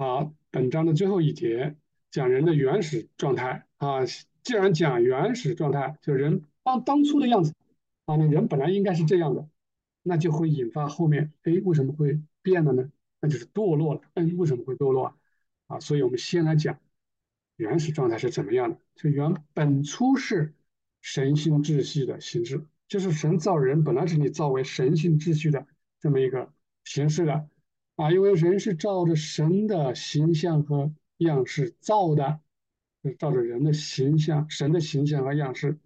好，本章的最后一节讲人的原始状态啊。既然讲原始状态，就人当当初的样子啊，那人本来应该是这样的，那就会引发后面，哎，为什么会变了呢？那就是堕落了。嗯，为什么会堕落啊？啊，所以我们先来讲原始状态是怎么样的。就原本初是神性秩序的形式，就是神造人本来是你造为神性秩序的这么一个形式的。啊，因为人是照着神的形象和样式造的，是照着人的形象、神的形象和样式。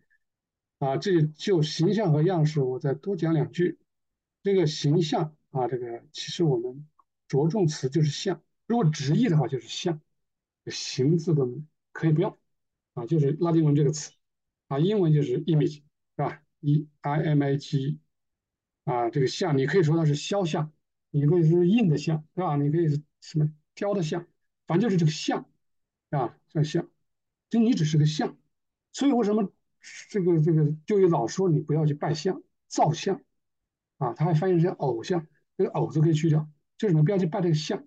啊，这就形象和样式，我再多讲两句。这个形象啊，这个其实我们着重词就是像，如果直译的话就是像，形字的可以不要啊，就是拉丁文这个词啊，英文就是 image 是吧？e i m a g 啊，这个像你可以说它是肖像。你可以是印的像，是吧？你可以是什么雕的像，反正就是这个像，啊，这像，就你只是个像，所以为什么这个这个就有老说你不要去拜像、造像，啊，他还翻译成偶像，这个偶字可以去掉，就是你不要去拜这个像，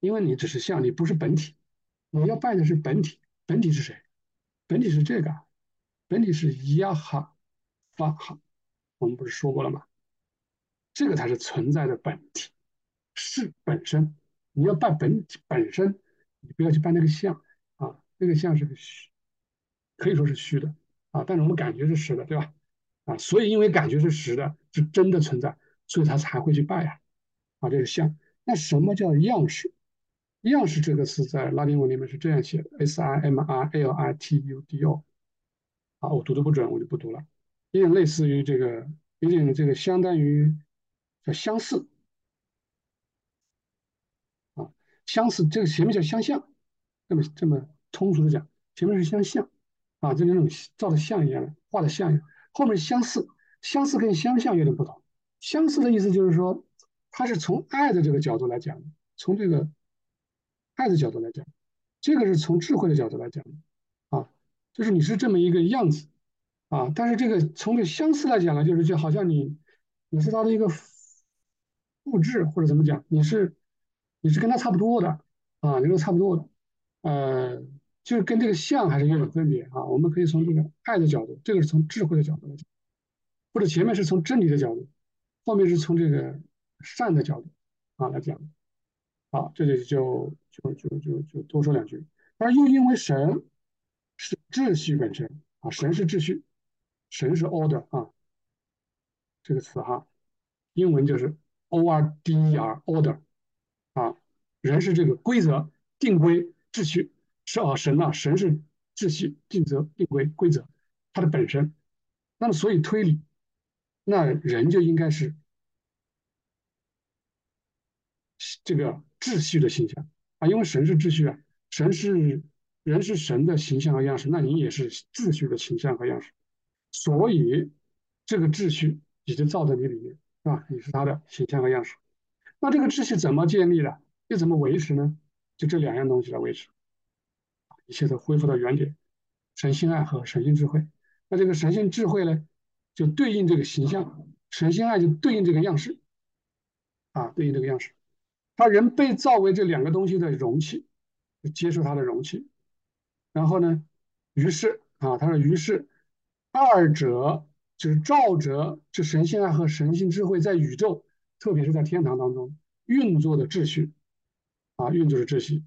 因为你只是像，你不是本体，你要拜的是本体，本体是谁？本体是这个，本体是亚哈发哈，我们不是说过了吗？这个才是存在的本体，是本身。你要拜本本身，你不要去拜那个像啊，那个像是个虚，可以说是虚的啊。但是我们感觉是实的，对吧？啊，所以因为感觉是实的，是真的存在，所以他才会去拜啊。啊，这个像。那什么叫样式？样式这个词在拉丁文里面是这样写的：s i m r l i t u d o。啊，我读的不准，我就不读了。有点类似于这个，有点这个相当于。叫相似啊，相似这个前面叫相像，这么这么通俗的讲，前面是相像啊，就那种照的像一样的，画的像一样。后面相似，相似跟相像有点不同。相似的意思就是说，它是从爱的这个角度来讲，从这个爱的角度来讲，这个是从智慧的角度来讲啊，就是你是这么一个样子啊，但是这个从这相似来讲呢，就是就好像你你是他的一个。物质或者怎么讲？你是你是跟他差不多的啊，你跟差不多的，呃，就是跟这个像还是有点分别啊。我们可以从这个爱的角度，这个是从智慧的角度来讲，或者前面是从真理的角度，后面是从这个善的角度啊来讲。好，这里就就就就就多说两句。而又因为神是秩序本身啊，神是秩序，神是 order 啊，这个词哈，英文就是。Order order 啊，人是这个规则定规秩序是啊，神啊，神是秩序定则定规规则，它的本身。那么所以推理，那人就应该是这个秩序的形象啊，因为神是秩序啊，神是人是神的形象和样式，那你也是秩序的形象和样式，所以这个秩序已经造在你里面。啊，你是他的形象和样式，那这个秩序怎么建立的？又怎么维持呢？就这两样东西来维持，一切都恢复到原点，神性爱和神性智慧。那这个神性智慧呢，就对应这个形象，神性爱就对应这个样式，啊，对应这个样式。他人被造为这两个东西的容器，接受它的容器。然后呢，于是啊，他说于是二者。就是照着这神性爱和神性智慧在宇宙，特别是在天堂当中运作的秩序，啊，运作的秩序，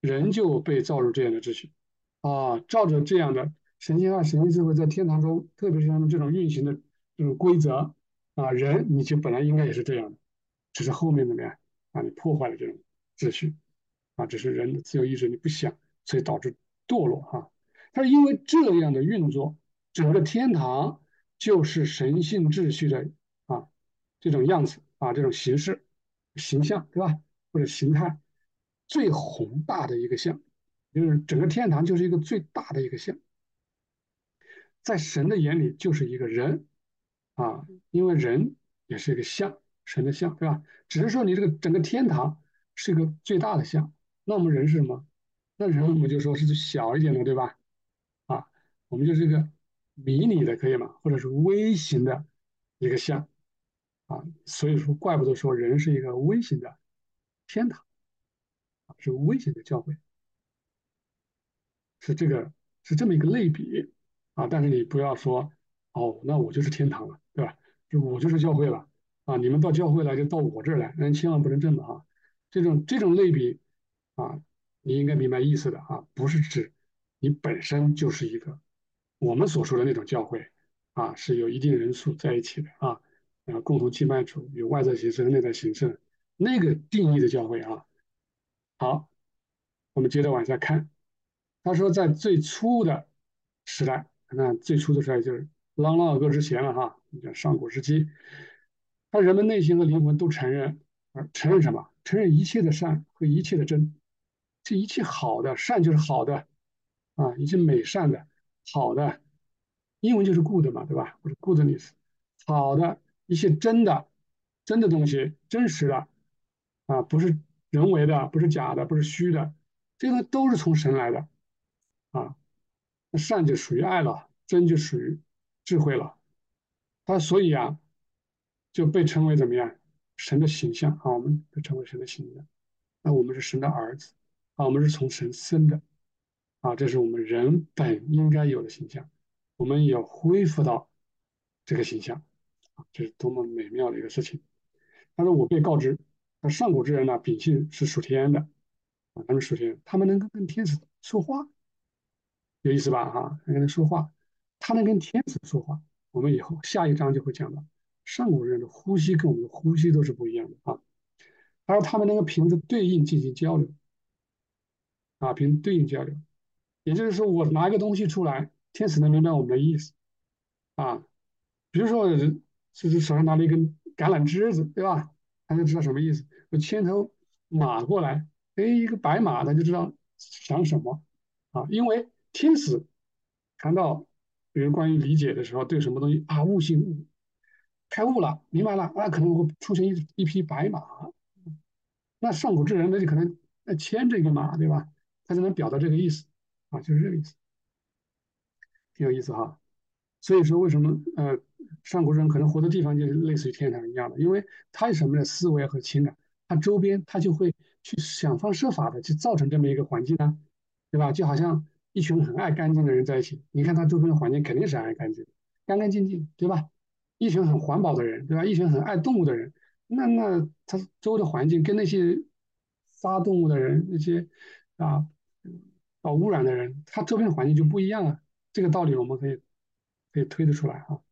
人就被造入这样的秩序，啊，照着这样的神性爱、神性智慧在天堂中，特别是他们这种运行的这种规则，啊，人你就本来应该也是这样的，只是后面怎么样啊，你破坏了这种秩序，啊，只是人的自由意志你不想，所以导致堕落哈。他是因为这样的运作，整个天堂。就是神性秩序的啊这种样子啊这种形式形象对吧或者形态最宏大的一个像，就是整个天堂就是一个最大的一个像，在神的眼里就是一个人啊，因为人也是一个像神的像对吧？只是说你这个整个天堂是一个最大的像，那我们人是什么？那人我们就说是小一点的对吧？啊，我们就是一个。迷你的可以吗？或者是微型的一个像啊，所以说怪不得说人是一个微型的天堂啊是微型的教会，是这个是这么一个类比啊。但是你不要说哦，那我就是天堂了，对吧？就我就是教会了啊，你们到教会来就到我这儿来，那千万不能这么啊。这种这种类比啊，你应该明白意思的啊，不是指你本身就是一个我们所说的那种教会啊，是有一定人数在一起的啊，然后，共同敬拜主，有外在形式和内在形式那个定义的教会啊。好，我们接着往下看。他说，在最初的时代，那最初的时代就是朗朗哥之前了哈，叫上古时期，他人们内心和灵魂都承认，承认什么？承认一切的善和一切的真，这一切好的善就是好的啊，一切美善的好的，英文就是 good 嘛，对吧？或者 goodness，好的一些真的真的东西，真实的啊，不是。人为的不是假的，不是虚的，这个都是从神来的啊。那善就属于爱了，真就属于智慧了。他所以啊，就被称为怎么样？神的形象啊，我们被称为神的形象。那我们是神的儿子啊，我们是从神生的啊，这是我们人本应该有的形象。我们要恢复到这个形象啊，这是多么美妙的一个事情。他说：“我被告知。”那上古之人呢，秉性是属天的啊，他们属天，他们能够跟天使说话，有意思吧？哈，能跟他说话，他能跟天使说话。我们以后下一章就会讲到，上古人的呼吸跟我们的呼吸都是不一样的啊。还有他们能够凭着对应进行交流啊，凭对应交流，也就是说，我拿一个东西出来，天使能明白我们的意思啊。比如说，就是手上拿了一根橄榄枝子，对吧？他就知道什么意思。我牵头马过来，哎，一个白马，他就知道想什么啊。因为天使谈到比如关于理解的时候，对什么东西啊，悟性开悟了，明白了，那可能会出现一一匹白马。那上古之人，那就可能那牵这个马，对吧？他就能表达这个意思啊，就是这个意思，挺有意思哈。所以说，为什么呃？上古人可能活的地方就是类似于天堂一样的，因为他有什么的思维和情感，他周边他就会去想方设法的去造成这么一个环境呢，对吧？就好像一群很爱干净的人在一起，你看他周边的环境肯定是爱干净的，干干净净，对吧？一群很环保的人，对吧？一群很爱动物的人，那那他周围的环境跟那些杀动物的人、那些啊搞污染的人，他周边环境就不一样了。这个道理我们可以可以推得出来啊。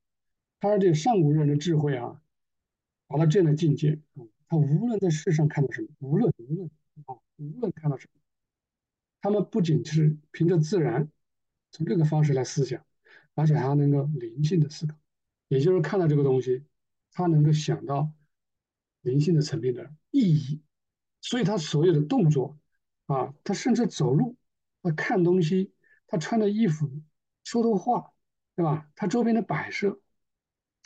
他说：“这上古人的智慧啊，达到这样的境界啊，他无论在世上看到什么，无论无论啊，无论看到什么，他们不仅是凭着自然从这个方式来思想，而且还能够灵性的思考，也就是看到这个东西，他能够想到灵性的层面的意义，所以他所有的动作啊，他甚至走路，他看东西，他穿的衣服，说的话，对吧？他周边的摆设。”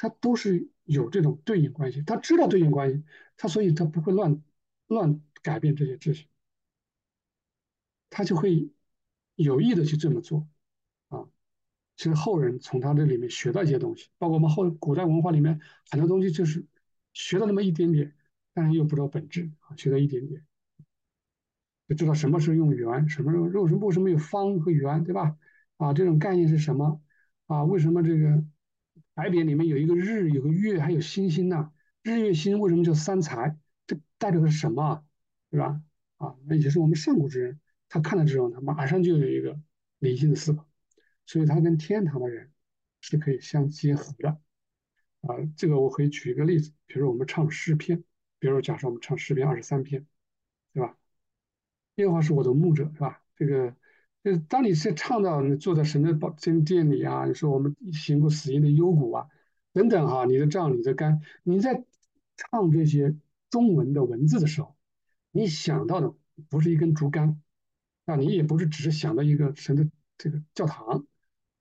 他都是有这种对应关系，他知道对应关系，他所以他不会乱乱改变这些秩序，他就会有意的去这么做啊。其实后人从他这里面学到一些东西，包括我们后古代文化里面很多东西就是学到那么一点点，但是又不知道本质啊，学到一点点，就知道什么是用圆，什么用什么为什么有方和圆，对吧？啊，这种概念是什么？啊，为什么这个？海边里面有一个日，有个月，还有星星呢。日月星为什么叫三才？这代表的是什么？对吧？啊，那也是我们上古之人，他看了之后，他马上就有一个理性的思考，所以他跟天堂的人是可以相结合的。啊，这个我可以举一个例子，比如我们唱诗篇，比如假设我们唱诗篇二十三篇，耶和华是我的牧者，是吧？这个。就是当你是唱到你坐在神的宝真殿里啊，你说我们行过死荫的幽谷啊，等等哈，你的杖你的杆，你在唱这些中文的文字的时候，你想到的不是一根竹竿，啊，你也不是只是想到一个神的这个教堂，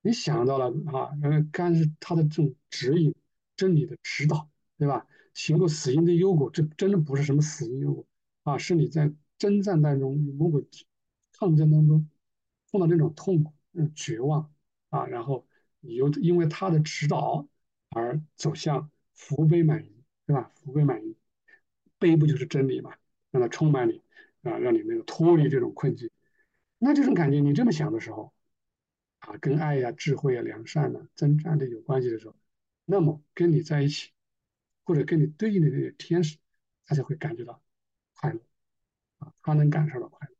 你想到了啊，原来杆是他的这种指引真理的指导，对吧？行过死荫的幽谷，这真的不是什么死荫幽谷啊，是你在征战当中与魔鬼抗争当中碰到那种痛苦那种绝望啊然后你又因为他的指导而走向福杯满盈对吧？福杯满盈杯不就是真理嘛让它充满你啊让你能够脱离这种困境。那这种感觉你这么想的时候啊跟爱呀智慧啊良善呐征战的有关系的时候那么跟你在一起或者跟你对应的那个天使他就会感觉到快乐。啊，他能感受到快乐，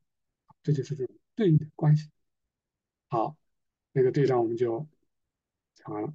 这就是这种对应的关系。好，那个这一章我们就讲完了。